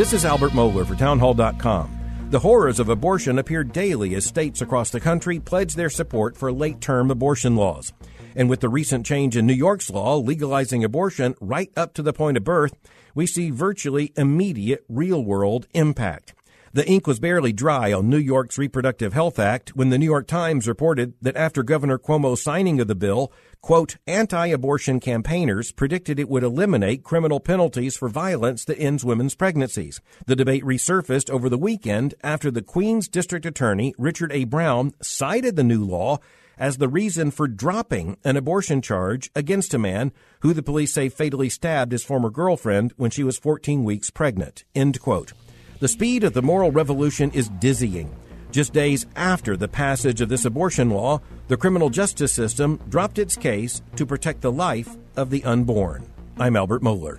This is Albert Mohler for Townhall.com. The horrors of abortion appear daily as states across the country pledge their support for late term abortion laws. And with the recent change in New York's law legalizing abortion right up to the point of birth, we see virtually immediate real world impact. The ink was barely dry on New York's Reproductive Health Act when the New York Times reported that after Governor Cuomo's signing of the bill, quote, anti-abortion campaigners predicted it would eliminate criminal penalties for violence that ends women's pregnancies. The debate resurfaced over the weekend after the Queens District Attorney, Richard A. Brown, cited the new law as the reason for dropping an abortion charge against a man who the police say fatally stabbed his former girlfriend when she was 14 weeks pregnant. End quote. The speed of the moral revolution is dizzying. Just days after the passage of this abortion law, the criminal justice system dropped its case to protect the life of the unborn. I'm Albert Mohler.